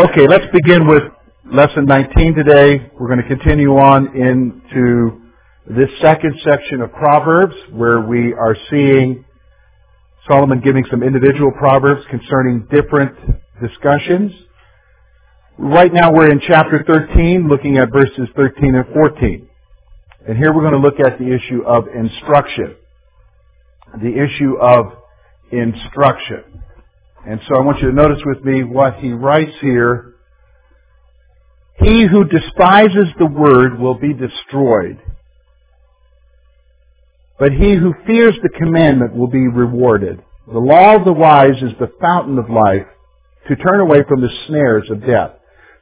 Okay, let's begin with lesson 19 today. We're going to continue on into this second section of Proverbs where we are seeing Solomon giving some individual proverbs concerning different discussions. Right now we're in chapter 13 looking at verses 13 and 14. And here we're going to look at the issue of instruction. The issue of instruction. And so I want you to notice with me what he writes here. He who despises the word will be destroyed. But he who fears the commandment will be rewarded. The law of the wise is the fountain of life to turn away from the snares of death.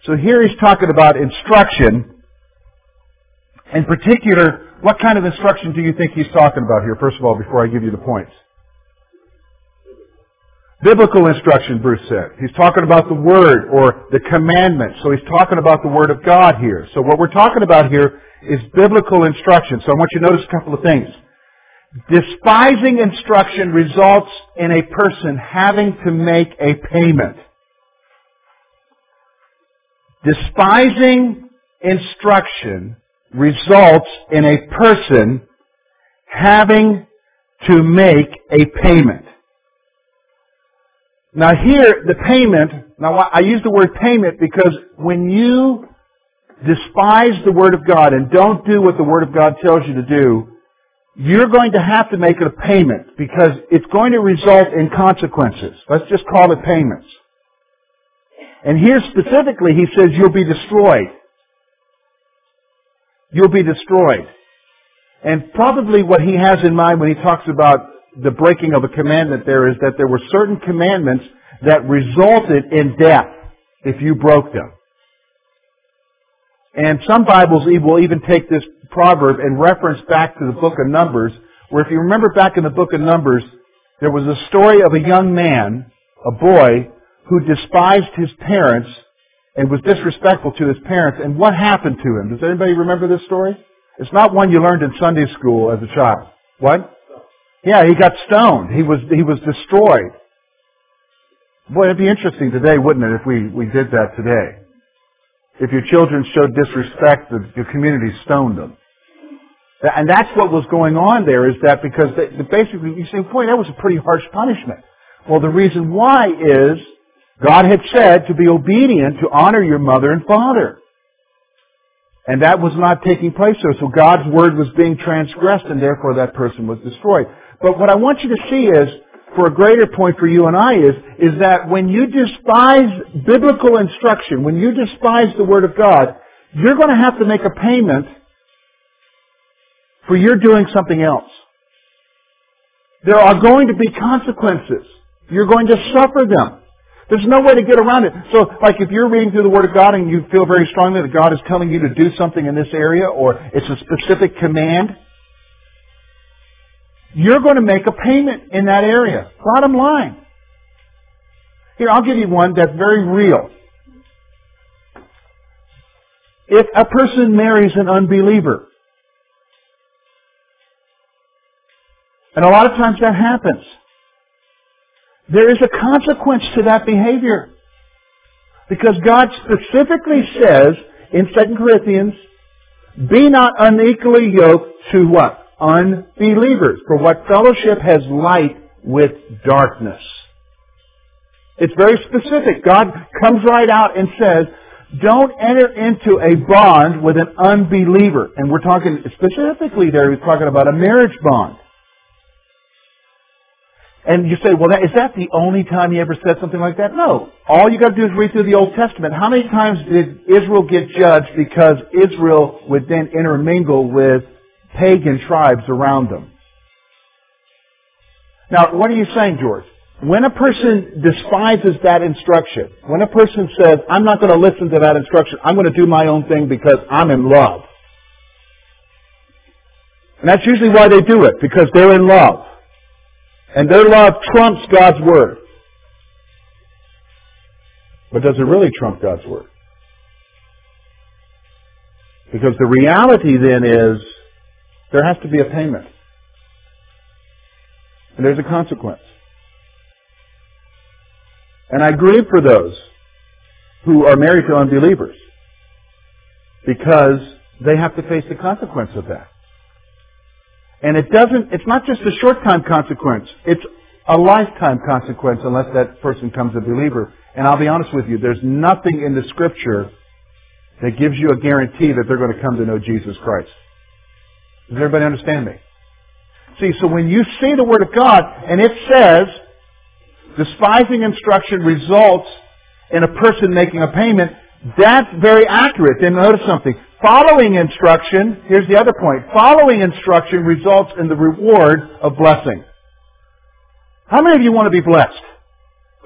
So here he's talking about instruction. In particular, what kind of instruction do you think he's talking about here, first of all, before I give you the points? Biblical instruction, Bruce said. He's talking about the Word or the commandment. So he's talking about the Word of God here. So what we're talking about here is biblical instruction. So I want you to notice a couple of things. Despising instruction results in a person having to make a payment. Despising instruction results in a person having to make a payment. Now here, the payment, now I use the word payment because when you despise the Word of God and don't do what the Word of God tells you to do, you're going to have to make a payment because it's going to result in consequences. Let's just call it payments. And here specifically he says you'll be destroyed. You'll be destroyed. And probably what he has in mind when he talks about the breaking of a commandment there is that there were certain commandments that resulted in death if you broke them. And some Bibles will even take this proverb and reference back to the book of Numbers, where if you remember back in the book of Numbers, there was a story of a young man, a boy, who despised his parents and was disrespectful to his parents. And what happened to him? Does anybody remember this story? It's not one you learned in Sunday school as a child. What? Yeah, he got stoned. He was, he was destroyed. Boy, it'd be interesting today, wouldn't it, if we, we did that today? If your children showed disrespect, the, your community stoned them. And that's what was going on there is that because they, basically you say, boy, that was a pretty harsh punishment. Well, the reason why is God had said to be obedient to honor your mother and father. And that was not taking place there. So God's word was being transgressed and therefore that person was destroyed. But what I want you to see is, for a greater point for you and I is, is that when you despise biblical instruction, when you despise the Word of God, you're going to have to make a payment for your doing something else. There are going to be consequences. You're going to suffer them. There's no way to get around it. So, like if you're reading through the Word of God and you feel very strongly that God is telling you to do something in this area or it's a specific command, you're going to make a payment in that area. Bottom line. Here, I'll give you one that's very real. If a person marries an unbeliever, and a lot of times that happens, there is a consequence to that behavior. Because God specifically says in 2 Corinthians, be not unequally yoked to what? Unbelievers. For what fellowship has light with darkness? It's very specific. God comes right out and says, don't enter into a bond with an unbeliever. And we're talking specifically there, he's talking about a marriage bond. And you say, well, that, is that the only time he ever said something like that? No. All you got to do is read through the Old Testament. How many times did Israel get judged because Israel would then intermingle with pagan tribes around them? Now, what are you saying, George? When a person despises that instruction, when a person says, I'm not going to listen to that instruction, I'm going to do my own thing because I'm in love. And that's usually why they do it, because they're in love. And their love trumps God's Word. But does it really trump God's Word? Because the reality then is there has to be a payment. And there's a consequence. And I grieve for those who are married to unbelievers because they have to face the consequence of that. And it doesn't, it's not just a short time consequence. It's a lifetime consequence unless that person becomes a believer. And I'll be honest with you, there's nothing in the scripture that gives you a guarantee that they're going to come to know Jesus Christ. Does everybody understand me? See, so when you see the Word of God and it says, despising instruction results in a person making a payment, that's very accurate. Then notice something. Following instruction, here's the other point. Following instruction results in the reward of blessing. How many of you want to be blessed?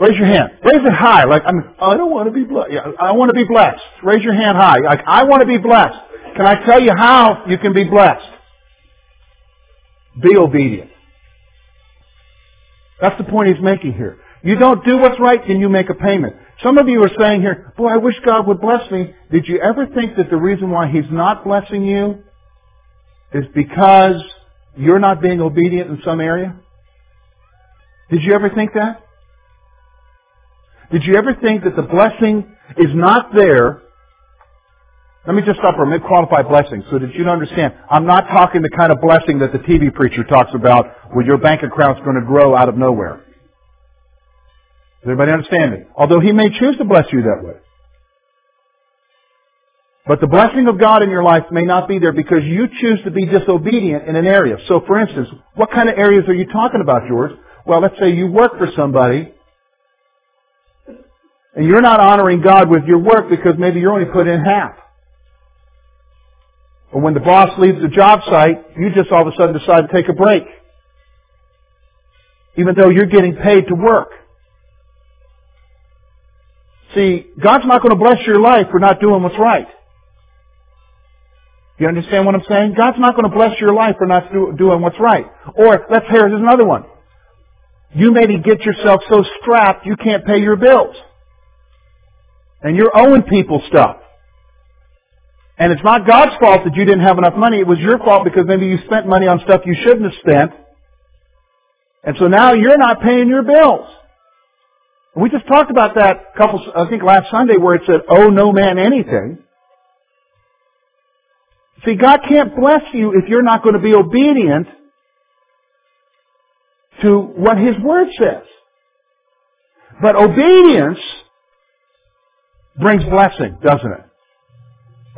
Raise your hand. Raise it high. Like, I'm, I don't want to be blessed. I want to be blessed. Raise your hand high. Like, I want to be blessed. Can I tell you how you can be blessed? Be obedient. That's the point he's making here. You don't do what's right, then you make a payment. Some of you are saying here, boy, I wish God would bless me. Did you ever think that the reason why He's not blessing you is because you're not being obedient in some area? Did you ever think that? Did you ever think that the blessing is not there? Let me just stop for a minute, qualify blessing, so that you understand. I'm not talking the kind of blessing that the TV preacher talks about where your bank account's going to grow out of nowhere. Does everybody understand me? Although He may choose to bless you that way. But the blessing of God in your life may not be there because you choose to be disobedient in an area. So for instance, what kind of areas are you talking about, George? Well, let's say you work for somebody and you're not honoring God with your work because maybe you're only put in half. Or when the boss leaves the job site, you just all of a sudden decide to take a break. Even though you're getting paid to work. See, God's not going to bless your life for not doing what's right. You understand what I'm saying? God's not going to bless your life for not do, doing what's right. Or, let's hear, there's another one. You maybe get yourself so strapped you can't pay your bills. And you're owing people stuff. And it's not God's fault that you didn't have enough money. It was your fault because maybe you spent money on stuff you shouldn't have spent. And so now you're not paying your bills. We just talked about that a couple, I think last Sunday where it said, owe no man anything. See, God can't bless you if you're not going to be obedient to what His Word says. But obedience brings blessing, doesn't it?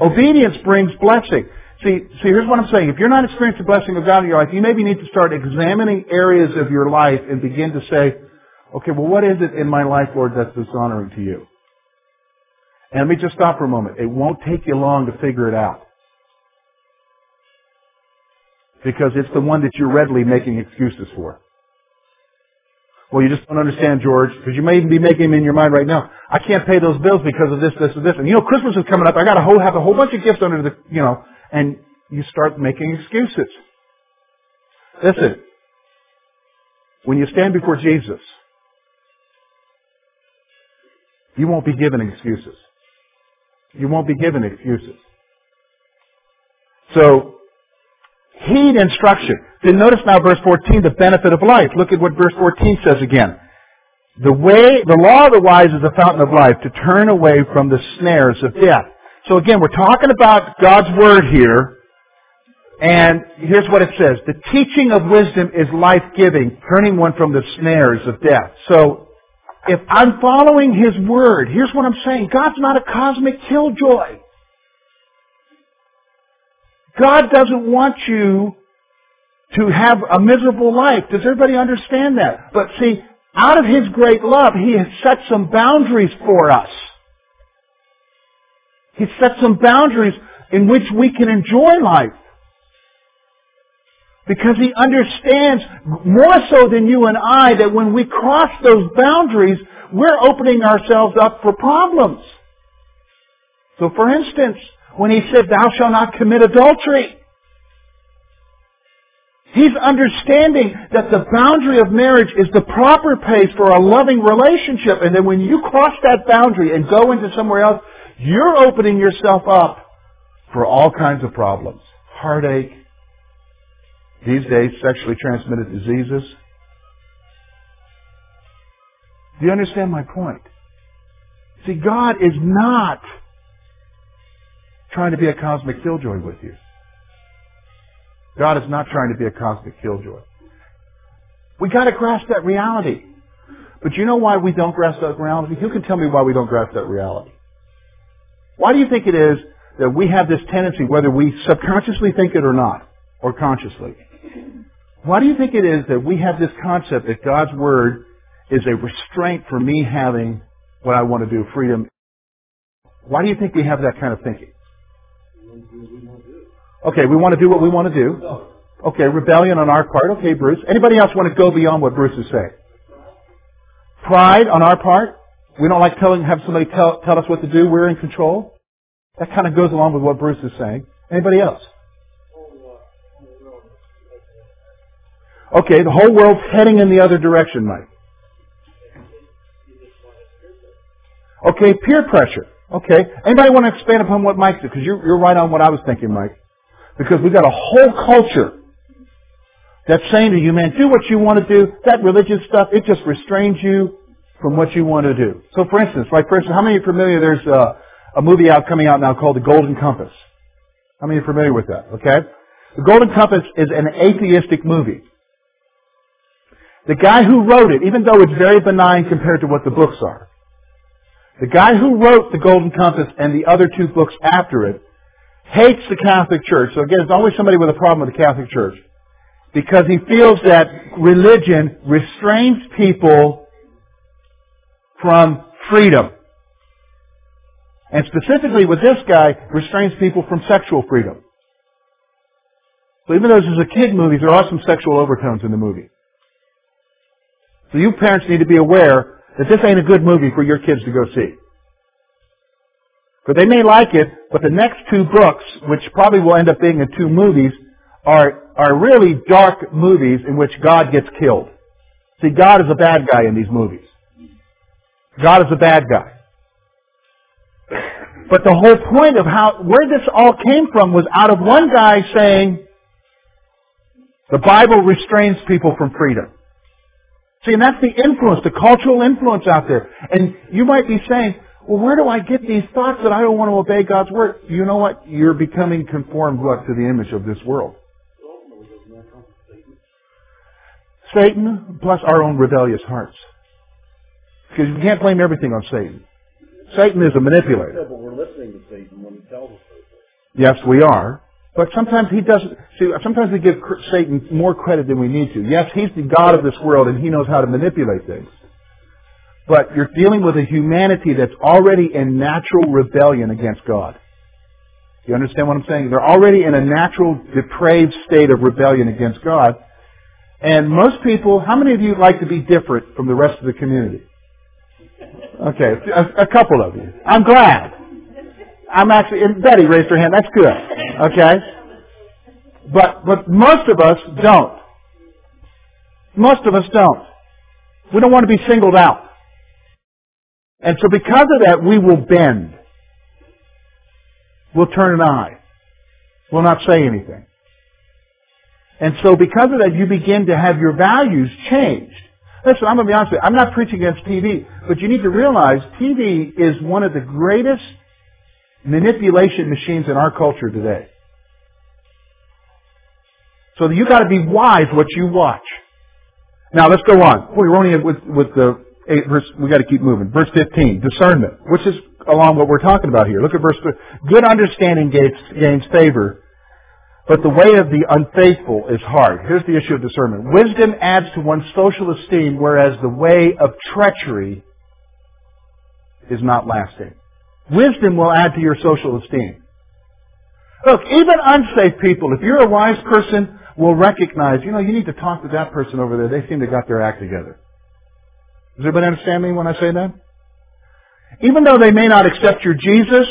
Obedience brings blessing. See, see, here's what I'm saying. If you're not experiencing the blessing of God in your life, you maybe need to start examining areas of your life and begin to say, okay, well, what is it in my life, Lord, that's dishonoring to you? And let me just stop for a moment. It won't take you long to figure it out. Because it's the one that you're readily making excuses for. Well, you just don't understand, George, because you may even be making them in your mind right now. I can't pay those bills because of this, this, and this. And you know, Christmas is coming up. I got to have a whole bunch of gifts under the, you know, and you start making excuses. Listen, when you stand before Jesus, you won't be given excuses. You won't be given excuses. So, heed instruction. Then notice now verse 14, the benefit of life. Look at what verse 14 says again. The way, the law of the wise is a fountain of life to turn away from the snares of death. So again, we're talking about God's Word here, and here's what it says. The teaching of wisdom is life-giving, turning one from the snares of death. So, if I'm following His Word, here's what I'm saying. God's not a cosmic killjoy. God doesn't want you to have a miserable life. Does everybody understand that? But see, out of His great love, He has set some boundaries for us. He's set some boundaries in which we can enjoy life. Because He understands more so than you and I that when we cross those boundaries, we're opening ourselves up for problems. So for instance, when He said, thou shalt not commit adultery, He's understanding that the boundary of marriage is the proper pace for a loving relationship. And then when you cross that boundary and go into somewhere else, you're opening yourself up for all kinds of problems. Heartache. These days, sexually transmitted diseases. Do you understand my point? See, God is not trying to be a cosmic killjoy with you. God is not trying to be a cosmic killjoy. We gotta grasp that reality. But you know why we don't grasp that reality? Who can tell me why we don't grasp that reality? Why do you think it is that we have this tendency, whether we subconsciously think it or not, or consciously? Why do you think it is that we have this concept that God's Word is a restraint for me having what I want to do, freedom? Why do you think we have that kind of thinking? Okay, we want to do what we want to do. Okay, rebellion on our part. Okay, Bruce. Anybody else want to go beyond what Bruce is saying? Pride on our part. We don't like telling, have somebody tell, tell us what to do. We're in control. That kind of goes along with what Bruce is saying. Anybody else? Okay, the whole world's heading in the other direction, Mike. Okay, peer pressure. Okay, anybody want to expand upon what Mike said? Because you're, you're right on what I was thinking, Mike. Because we've got a whole culture that's saying to you, man, do what you want to do. That religious stuff, it just restrains you from what you want to do. So for instance, like for instance, how many are familiar, there's a, a movie out coming out now called The Golden Compass. How many are familiar with that? Okay? The Golden Compass is an atheistic movie. The guy who wrote it, even though it's very benign compared to what the books are, the guy who wrote The Golden Compass and the other two books after it hates the Catholic Church. So again, there's always somebody with a problem with the Catholic Church because he feels that religion restrains people from freedom. And specifically with this guy, restrains people from sexual freedom. So even though this is a kid movie, there are some sexual overtones in the movie. So you parents need to be aware that this ain't a good movie for your kids to go see. Because they may like it, but the next two books, which probably will end up being in two movies, are, are really dark movies in which God gets killed. See, God is a bad guy in these movies. God is a bad guy. But the whole point of how, where this all came from was out of one guy saying, the Bible restrains people from freedom. See, and that's the influence, the cultural influence out there. And you might be saying, well, where do I get these thoughts that I don't want to obey God's word? You know what? You're becoming conformed what, to the image of this world. Satan plus our own rebellious hearts. Because you can't blame everything on Satan. Satan is a manipulator. Yeah, but we're listening to Satan when he tells us Yes, we are. But sometimes he doesn't. See, sometimes we give Satan more credit than we need to. Yes, he's the God of this world and he knows how to manipulate things. But you're dealing with a humanity that's already in natural rebellion against God. You understand what I'm saying? They're already in a natural depraved state of rebellion against God. And most people, how many of you like to be different from the rest of the community? Okay, a, a couple of you. I'm glad. I'm actually, and Betty raised her hand. That's good. Okay? But, but most of us don't. Most of us don't. We don't want to be singled out. And so because of that, we will bend. We'll turn an eye. We'll not say anything. And so because of that, you begin to have your values changed. Listen, I'm going to be honest with you. I'm not preaching against TV, but you need to realize TV is one of the greatest manipulation machines in our culture today. So you got to be wise what you watch. Now let's go on. We're only with with the eight verse. We got to keep moving. Verse 15, discernment, which is along what we're talking about here. Look at verse. Good understanding gains, gains favor, but the way of the unfaithful is hard. Here's the issue of discernment. Wisdom adds to one's social esteem, whereas the way of treachery is not lasting. Wisdom will add to your social esteem. Look, even unsafe people, if you're a wise person, will recognize, you know, you need to talk to that person over there. They seem to got their act together. Does everybody understand me when I say that? Even though they may not accept your Jesus,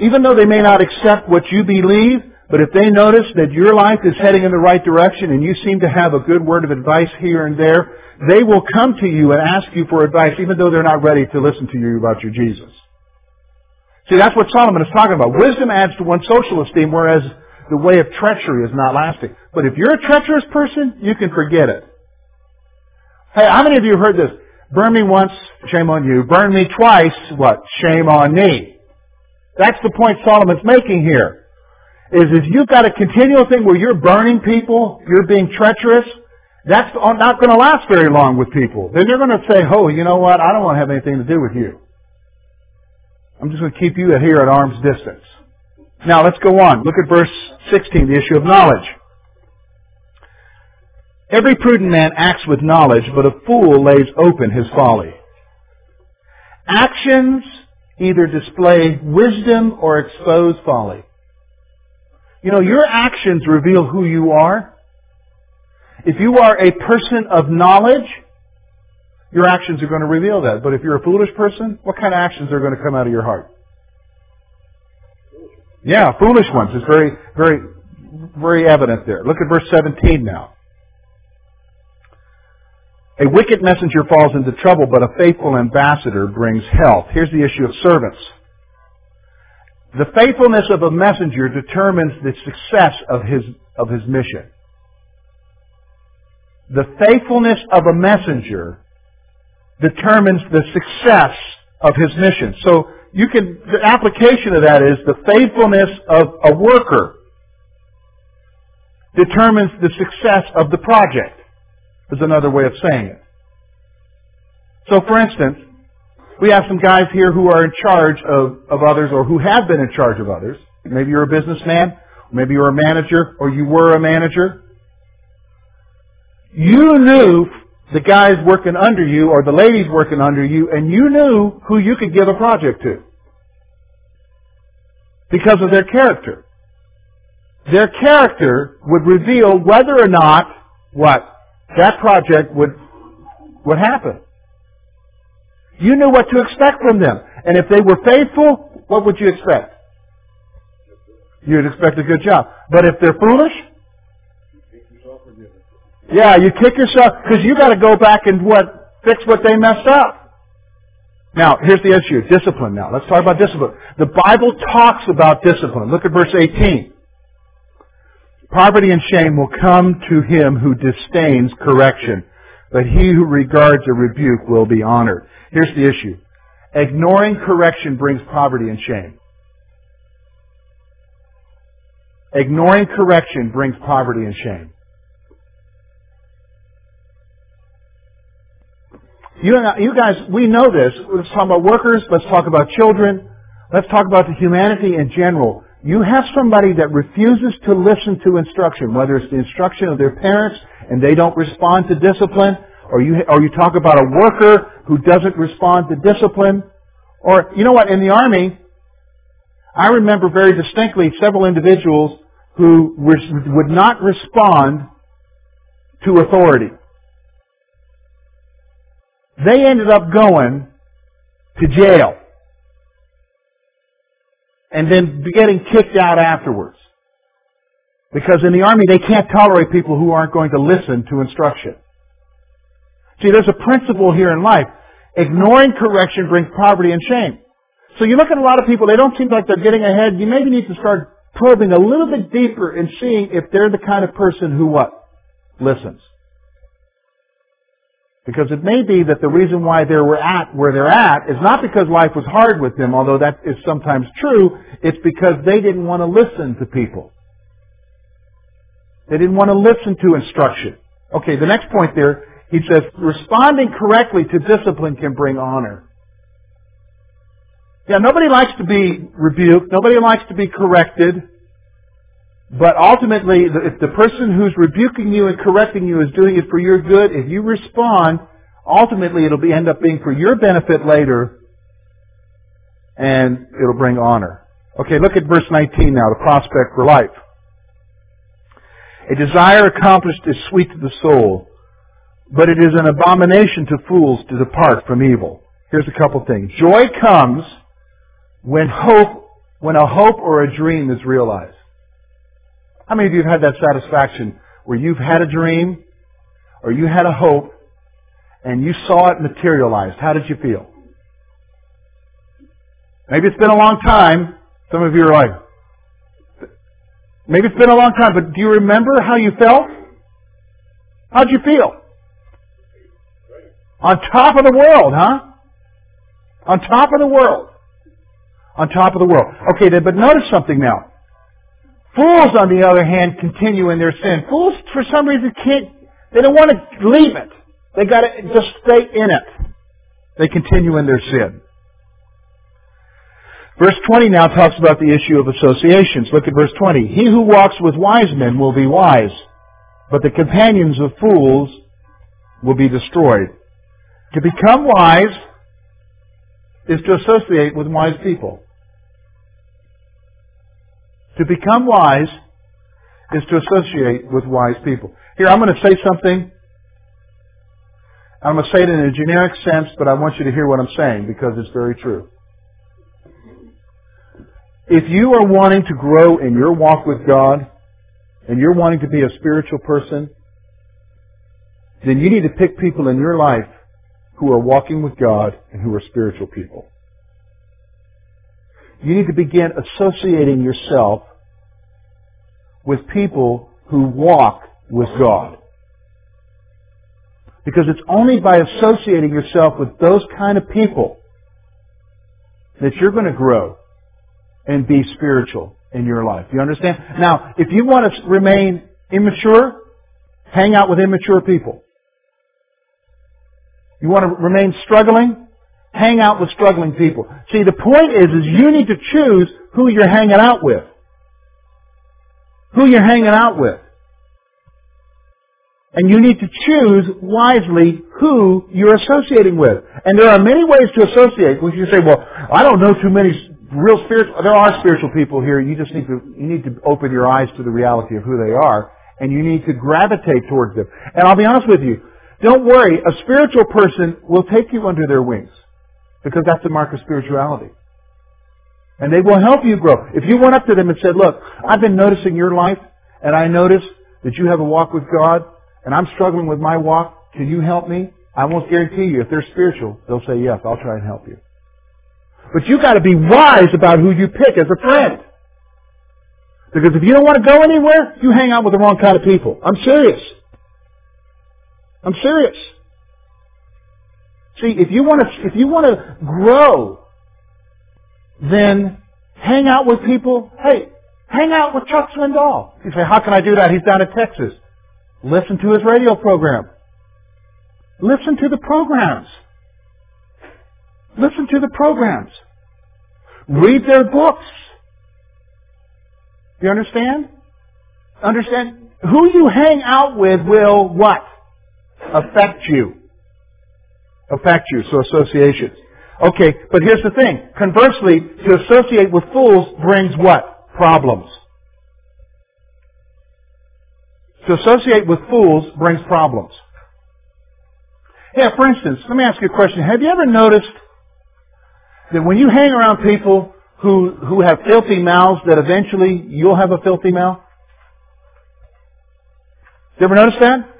even though they may not accept what you believe, but if they notice that your life is heading in the right direction and you seem to have a good word of advice here and there, they will come to you and ask you for advice even though they're not ready to listen to you about your Jesus. See, that's what Solomon is talking about. Wisdom adds to one's social esteem, whereas the way of treachery is not lasting. But if you're a treacherous person, you can forget it. Hey, how many of you heard this? Burn me once, shame on you. Burn me twice, what? Shame on me. That's the point Solomon's making here. Is if you've got a continual thing where you're burning people, you're being treacherous, that's not going to last very long with people. Then they're going to say, oh, you know what? I don't want to have anything to do with you. I'm just going to keep you here at arm's distance. Now let's go on. Look at verse 16, the issue of knowledge. Every prudent man acts with knowledge, but a fool lays open his folly. Actions either display wisdom or expose folly. You know, your actions reveal who you are. If you are a person of knowledge, your actions are going to reveal that. But if you're a foolish person, what kind of actions are going to come out of your heart? Yeah, foolish ones. It's very, very, very evident there. Look at verse 17 now. A wicked messenger falls into trouble, but a faithful ambassador brings health. Here's the issue of servants. The faithfulness of a messenger determines the success of his, of his mission. The faithfulness of a messenger determines the success of his mission. So you can, the application of that is the faithfulness of a worker determines the success of the project is another way of saying it. So for instance, we have some guys here who are in charge of, of others or who have been in charge of others. Maybe you're a businessman, maybe you're a manager, or you were a manager. You knew the guys working under you or the ladies working under you, and you knew who you could give a project to. Because of their character. Their character would reveal whether or not what that project would, would happen. You knew what to expect from them. And if they were faithful, what would you expect? You'd expect a good job. But if they're foolish, yeah, you kick yourself because you got to go back and what fix what they messed up. Now, here's the issue: discipline. Now, let's talk about discipline. The Bible talks about discipline. Look at verse 18. Poverty and shame will come to him who disdains correction, but he who regards a rebuke will be honored. Here's the issue. Ignoring correction brings poverty and shame. Ignoring correction brings poverty and shame. You, you guys, we know this. Let's talk about workers. Let's talk about children. Let's talk about the humanity in general. You have somebody that refuses to listen to instruction, whether it's the instruction of their parents and they don't respond to discipline, or you, or you talk about a worker who doesn't respond to discipline, or, you know what, in the Army, I remember very distinctly several individuals who would not respond to authority. They ended up going to jail and then getting kicked out afterwards. Because in the army they can't tolerate people who aren't going to listen to instruction. See, there's a principle here in life. Ignoring correction brings poverty and shame. So you look at a lot of people, they don't seem like they're getting ahead. You maybe need to start probing a little bit deeper and seeing if they're the kind of person who what? Listens. Because it may be that the reason why they were at where they're at is not because life was hard with them, although that is sometimes true. It's because they didn't want to listen to people. They didn't want to listen to instruction. Okay, the next point there, he says, responding correctly to discipline can bring honor. Yeah, nobody likes to be rebuked. Nobody likes to be corrected. But ultimately, if the person who's rebuking you and correcting you is doing it for your good, if you respond, ultimately it'll be, end up being for your benefit later, and it'll bring honor. Okay, look at verse 19 now, the prospect for life. A desire accomplished is sweet to the soul, but it is an abomination to fools to depart from evil. Here's a couple things. Joy comes when hope, when a hope or a dream is realized. How many of you have had that satisfaction where you've had a dream or you had a hope and you saw it materialized? How did you feel? Maybe it's been a long time. Some of you are like, maybe it's been a long time, but do you remember how you felt? How'd you feel? On top of the world, huh? On top of the world. On top of the world. Okay, but notice something now. Fools, on the other hand, continue in their sin. Fools, for some reason, can't, they don't want to leave it. They gotta just stay in it. They continue in their sin. Verse 20 now talks about the issue of associations. Look at verse 20. He who walks with wise men will be wise, but the companions of fools will be destroyed. To become wise is to associate with wise people. To become wise is to associate with wise people. Here, I'm going to say something. I'm going to say it in a generic sense, but I want you to hear what I'm saying because it's very true. If you are wanting to grow in your walk with God, and you're wanting to be a spiritual person, then you need to pick people in your life who are walking with God and who are spiritual people. You need to begin associating yourself with people who walk with God. Because it's only by associating yourself with those kind of people that you're going to grow and be spiritual in your life. You understand? Now, if you want to remain immature, hang out with immature people. You want to remain struggling? Hang out with struggling people. See, the point is, is you need to choose who you're hanging out with. Who you're hanging out with. And you need to choose wisely who you're associating with. And there are many ways to associate. When you say, well, I don't know too many real spiritual, there are spiritual people here. You just need to, you need to open your eyes to the reality of who they are. And you need to gravitate towards them. And I'll be honest with you, don't worry, a spiritual person will take you under their wings. Because that's the mark of spirituality. And they will help you grow. If you went up to them and said, look, I've been noticing your life, and I notice that you have a walk with God, and I'm struggling with my walk, can you help me? I won't guarantee you, if they're spiritual, they'll say, yes, I'll try and help you. But you gotta be wise about who you pick as a friend. Because if you don't want to go anywhere, you hang out with the wrong kind of people. I'm serious. I'm serious. See, if you want to, if you want to grow, then hang out with people. Hey, hang out with Chuck Swindoll. You say, how can I do that? He's down in Texas. Listen to his radio program. Listen to the programs. Listen to the programs. Read their books. Do you understand? Understand? Who you hang out with will what? Affect you. Affect you. So associations. Okay, but here's the thing. Conversely, to associate with fools brings what? Problems. To associate with fools brings problems. Yeah, for instance, let me ask you a question. Have you ever noticed that when you hang around people who, who have filthy mouths, that eventually you'll have a filthy mouth? You ever notice that?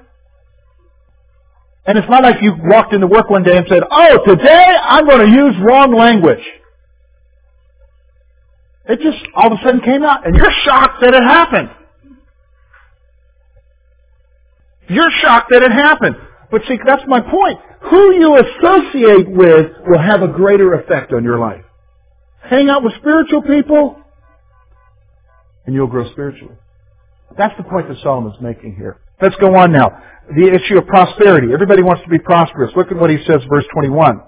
And it's not like you walked into work one day and said, oh, today I'm going to use wrong language. It just all of a sudden came out and you're shocked that it happened. You're shocked that it happened. But see, that's my point. Who you associate with will have a greater effect on your life. Hang out with spiritual people and you'll grow spiritually. That's the point that Solomon's making here. Let's go on now. The issue of prosperity. Everybody wants to be prosperous. Look at what he says, verse 21.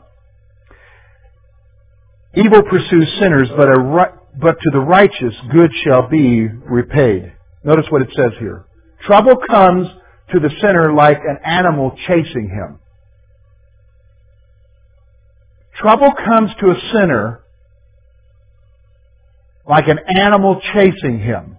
Evil pursues sinners, but, a, but to the righteous good shall be repaid. Notice what it says here. Trouble comes to the sinner like an animal chasing him. Trouble comes to a sinner like an animal chasing him.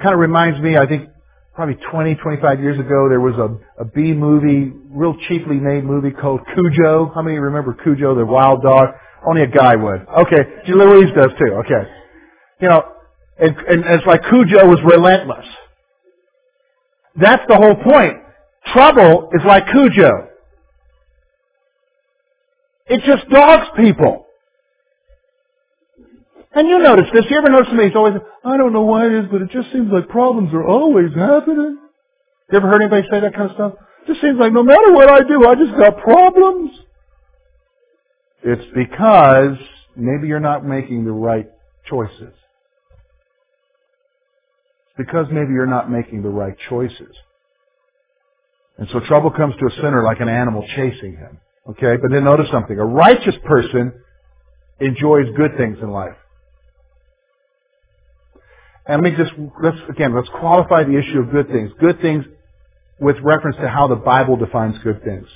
Kind of reminds me, I think probably 20, 25 years ago, there was a, a B movie, real cheaply made movie called Cujo. How many remember Cujo, the wild dog? Only a guy would. Okay, Louise does too. Okay. You know, and, and it's like Cujo was relentless. That's the whole point. Trouble is like Cujo. It just dogs people. And you notice this. You ever notice me? He's always, I don't know why it is, but it just seems like problems are always happening. You ever heard anybody say that kind of stuff? It Just seems like no matter what I do, I just got problems. It's because maybe you're not making the right choices. It's because maybe you're not making the right choices. And so trouble comes to a sinner like an animal chasing him. Okay? But then notice something. A righteous person enjoys good things in life. And let me just, let's, again, let's qualify the issue of good things. Good things with reference to how the Bible defines good things.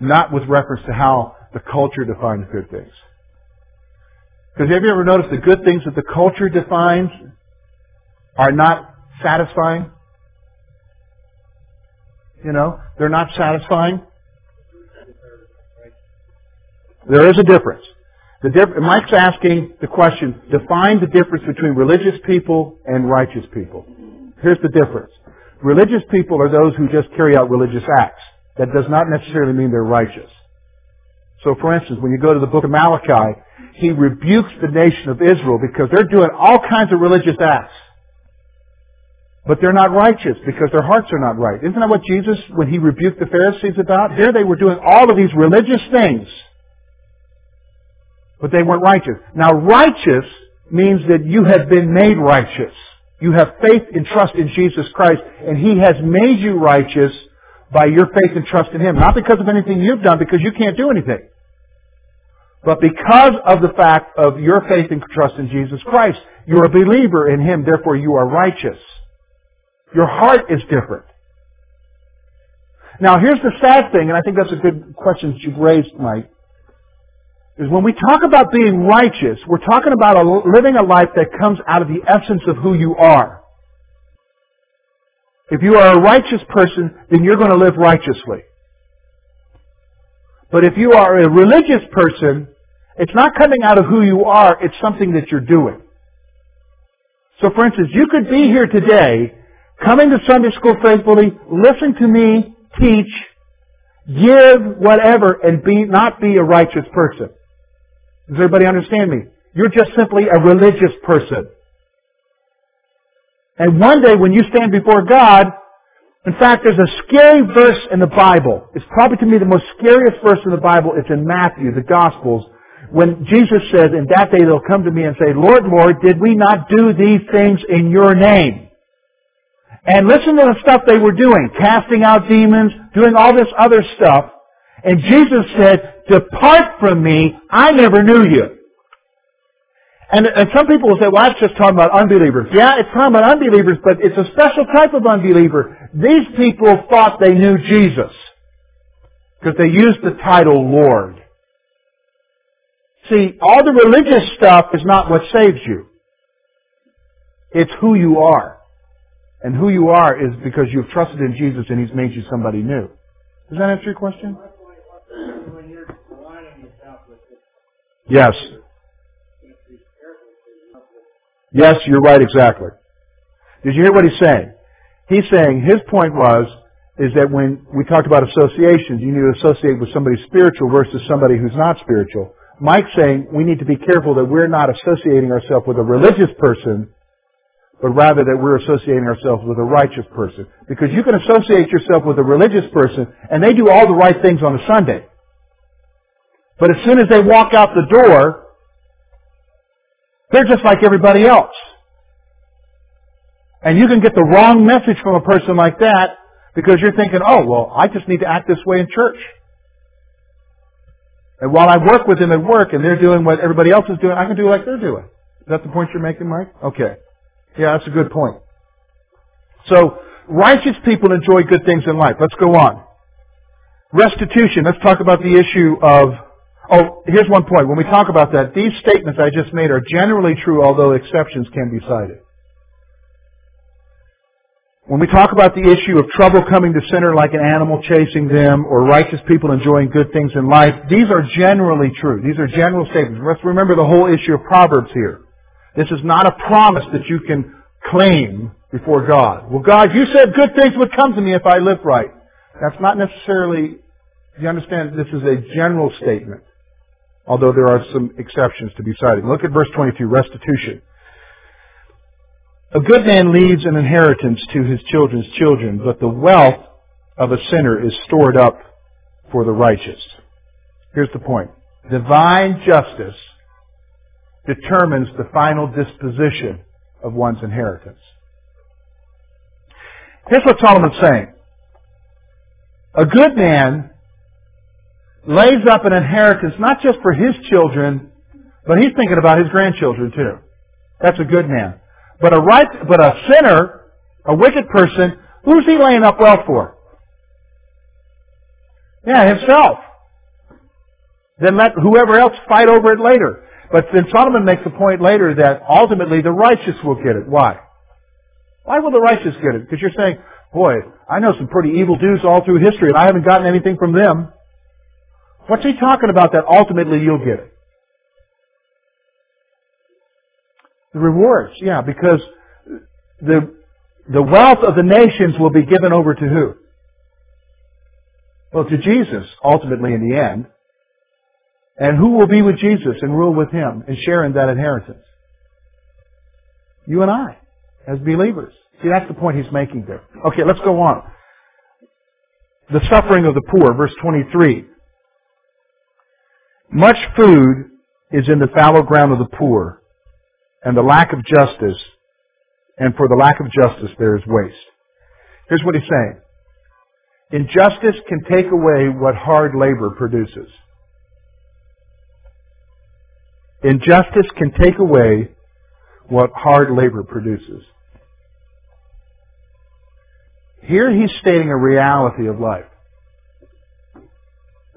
Not with reference to how the culture defines good things. Because have you ever noticed the good things that the culture defines are not satisfying? You know, they're not satisfying. There is a difference. The diff- Mike's asking the question, define the difference between religious people and righteous people. Here's the difference. Religious people are those who just carry out religious acts. That does not necessarily mean they're righteous. So for instance, when you go to the book of Malachi, he rebukes the nation of Israel because they're doing all kinds of religious acts. But they're not righteous because their hearts are not right. Isn't that what Jesus, when he rebuked the Pharisees about? Here they were doing all of these religious things but they weren't righteous. Now righteous means that you have been made righteous. You have faith and trust in Jesus Christ, and He has made you righteous by your faith and trust in Him. Not because of anything you've done, because you can't do anything. But because of the fact of your faith and trust in Jesus Christ, you're a believer in Him, therefore you are righteous. Your heart is different. Now here's the sad thing, and I think that's a good question that you've raised, Mike is when we talk about being righteous, we're talking about a, living a life that comes out of the essence of who you are. If you are a righteous person, then you're going to live righteously. But if you are a religious person, it's not coming out of who you are, it's something that you're doing. So for instance, you could be here today, coming to Sunday school faithfully, listen to me teach, give whatever, and be, not be a righteous person. Does everybody understand me? You're just simply a religious person. And one day when you stand before God, in fact, there's a scary verse in the Bible. It's probably to me the most scariest verse in the Bible. It's in Matthew, the Gospels, when Jesus says, in that day they'll come to me and say, Lord, Lord, did we not do these things in your name? And listen to the stuff they were doing, casting out demons, doing all this other stuff. And Jesus said, depart from me, I never knew you. And, and some people will say, well, that's just talking about unbelievers. Yeah, it's talking about unbelievers, but it's a special type of unbeliever. These people thought they knew Jesus. Because they used the title Lord. See, all the religious stuff is not what saves you. It's who you are. And who you are is because you've trusted in Jesus and He's made you somebody new. Does that answer your question? Yes. Yes, you're right exactly. Did you hear what he's saying? He's saying his point was is that when we talked about associations, you need to associate with somebody spiritual versus somebody who's not spiritual. Mike's saying we need to be careful that we're not associating ourselves with a religious person, but rather that we're associating ourselves with a righteous person. Because you can associate yourself with a religious person and they do all the right things on a Sunday. But as soon as they walk out the door, they're just like everybody else. And you can get the wrong message from a person like that because you're thinking, oh, well, I just need to act this way in church. And while I work with them at work and they're doing what everybody else is doing, I can do like they're doing. Is that the point you're making, Mike? Okay. Yeah, that's a good point. So, righteous people enjoy good things in life. Let's go on. Restitution. Let's talk about the issue of Oh, here's one point. When we talk about that, these statements I just made are generally true, although exceptions can be cited. When we talk about the issue of trouble coming to sinner like an animal chasing them, or righteous people enjoying good things in life, these are generally true. These are general statements. Let's remember the whole issue of Proverbs here. This is not a promise that you can claim before God. Well, God, you said good things would come to me if I lived right. That's not necessarily, you understand, this is a general statement although there are some exceptions to be cited. Look at verse 22, restitution. A good man leaves an inheritance to his children's children, but the wealth of a sinner is stored up for the righteous. Here's the point. Divine justice determines the final disposition of one's inheritance. Here's what Solomon's saying. A good man lays up an inheritance not just for his children, but he's thinking about his grandchildren too. That's a good man. But a right, but a sinner, a wicked person, who's he laying up wealth for? Yeah, himself. Then let whoever else fight over it later. But then Solomon makes a point later that ultimately the righteous will get it. Why? Why will the righteous get it? Because you're saying, boy, I know some pretty evil dudes all through history and I haven't gotten anything from them. What's he talking about that ultimately you'll get it? The rewards, yeah, because the, the wealth of the nations will be given over to who? Well, to Jesus, ultimately in the end. And who will be with Jesus and rule with Him and share in that inheritance? You and I, as believers. See, that's the point he's making there. Okay, let's go on. The suffering of the poor, verse 23. Much food is in the fallow ground of the poor, and the lack of justice, and for the lack of justice there is waste. Here's what he's saying. Injustice can take away what hard labor produces. Injustice can take away what hard labor produces. Here he's stating a reality of life.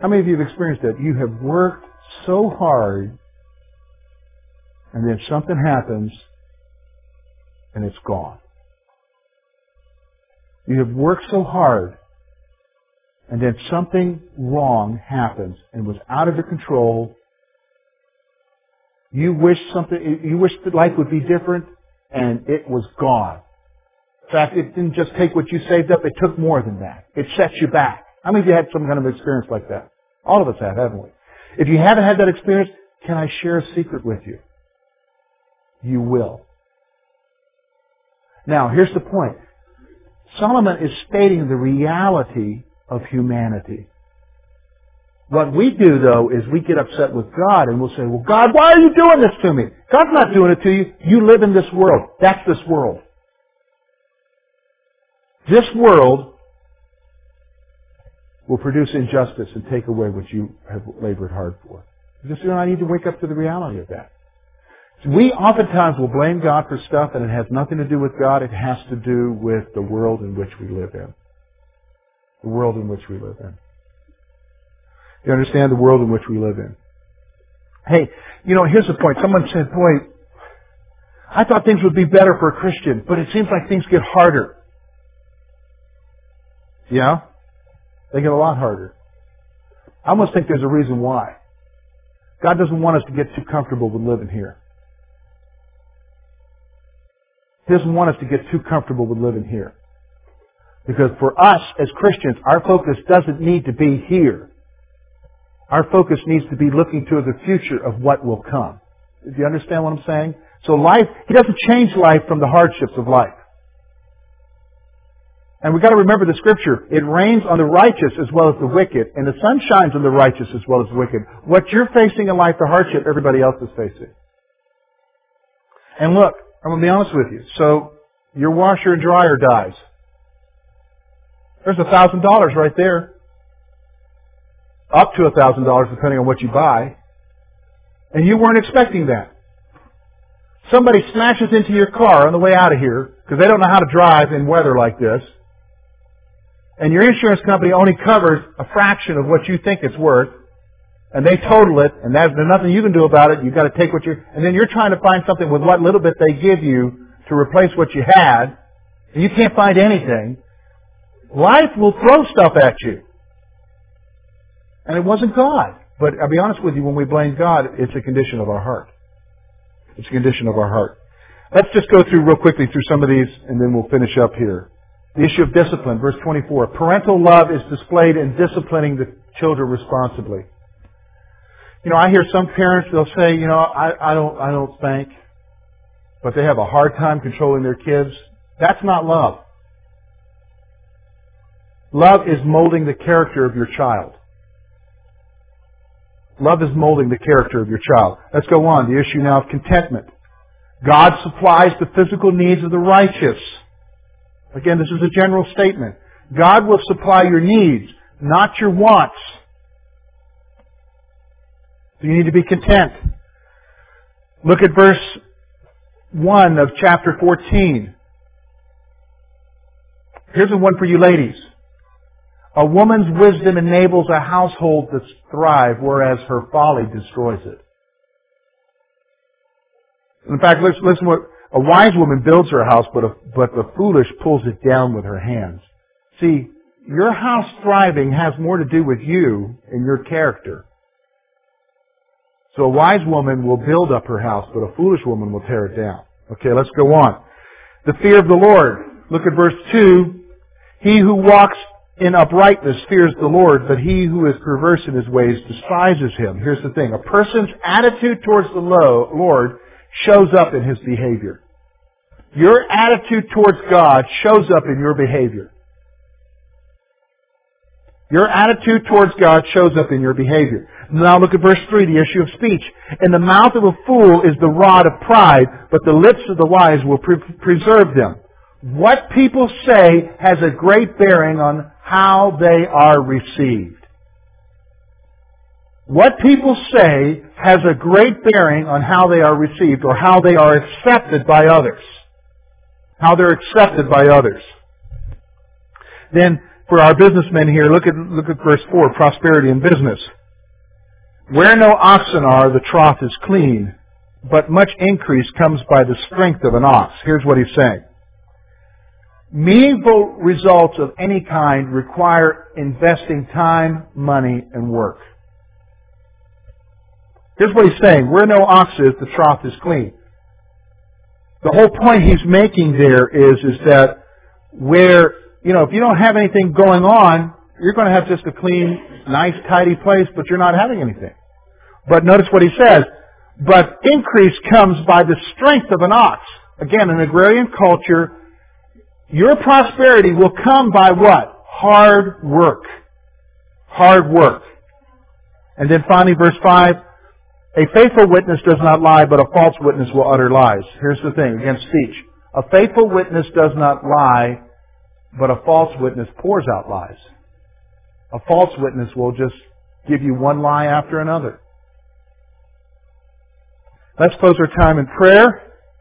How many of you have experienced that? You have worked so hard and then something happens and it's gone. You have worked so hard and then something wrong happens and was out of your control. You wish something, you wish that life would be different and it was gone. In fact, it didn't just take what you saved up, it took more than that. It set you back. How many of you had some kind of experience like that? All of us have, haven't we? If you haven't had that experience, can I share a secret with you? You will. Now, here's the point. Solomon is stating the reality of humanity. What we do though is we get upset with God and we'll say, well God, why are you doing this to me? God's not doing it to you. You live in this world. That's this world. This world will produce injustice and take away what you have labored hard for. Just you know, I need to wake up to the reality of that. We oftentimes will blame God for stuff and it has nothing to do with God. It has to do with the world in which we live in. The world in which we live in. You understand the world in which we live in? Hey, you know, here's the point. Someone said, boy, I thought things would be better for a Christian, but it seems like things get harder. Yeah? They get a lot harder. I almost think there's a reason why. God doesn't want us to get too comfortable with living here. He doesn't want us to get too comfortable with living here. Because for us as Christians, our focus doesn't need to be here. Our focus needs to be looking to the future of what will come. Do you understand what I'm saying? So life, He doesn't change life from the hardships of life. And we've got to remember the scripture. It rains on the righteous as well as the wicked, and the sun shines on the righteous as well as the wicked. What you're facing in life, the hardship, everybody else is facing. And look, I'm going to be honest with you. So, your washer and dryer dies. There's a thousand dollars right there. Up to a thousand dollars depending on what you buy. And you weren't expecting that. Somebody smashes into your car on the way out of here because they don't know how to drive in weather like this. And your insurance company only covers a fraction of what you think it's worth and they total it, and there's nothing you can do about it. You've got to take what you're, and then you're trying to find something with what little bit they give you to replace what you had, and you can't find anything. Life will throw stuff at you. And it wasn't God. But I'll be honest with you, when we blame God, it's a condition of our heart. It's a condition of our heart. Let's just go through real quickly through some of these, and then we'll finish up here. The issue of discipline, verse 24. Parental love is displayed in disciplining the children responsibly. You know, I hear some parents, they'll say, you know, I, I don't, I don't spank, but they have a hard time controlling their kids. That's not love. Love is molding the character of your child. Love is molding the character of your child. Let's go on. The issue now of contentment. God supplies the physical needs of the righteous. Again, this is a general statement. God will supply your needs, not your wants. So you need to be content. Look at verse 1 of chapter 14. Here's a one for you ladies. A woman's wisdom enables a household to thrive, whereas her folly destroys it. In fact, listen, what a wise woman builds her house, but, a, but the foolish pulls it down with her hands. See, your house thriving has more to do with you and your character. So a wise woman will build up her house, but a foolish woman will tear it down. Okay, let's go on. The fear of the Lord. Look at verse 2. He who walks in uprightness fears the Lord, but he who is perverse in his ways despises him. Here's the thing. A person's attitude towards the Lord shows up in his behavior. Your attitude towards God shows up in your behavior. Your attitude towards God shows up in your behavior. Now look at verse 3, the issue of speech. In the mouth of a fool is the rod of pride, but the lips of the wise will pre- preserve them. What people say has a great bearing on how they are received. What people say has a great bearing on how they are received or how they are accepted by others. How they're accepted by others. Then, for our businessmen here, look at, look at verse 4, prosperity in business. Where no oxen are, the trough is clean, but much increase comes by the strength of an ox. Here's what he's saying. Meaningful results of any kind require investing time, money, and work. Here's what he's saying. Where no ox is, the trough is clean. The whole point he's making there is, is that where, you know, if you don't have anything going on, you're going to have just a clean, nice, tidy place, but you're not having anything. But notice what he says. But increase comes by the strength of an ox. Again, an agrarian culture, your prosperity will come by what? Hard work. Hard work. And then finally, verse 5, a faithful witness does not lie, but a false witness will utter lies. Here's the thing against speech. A faithful witness does not lie, but a false witness pours out lies. A false witness will just give you one lie after another. Let's close our time in prayer.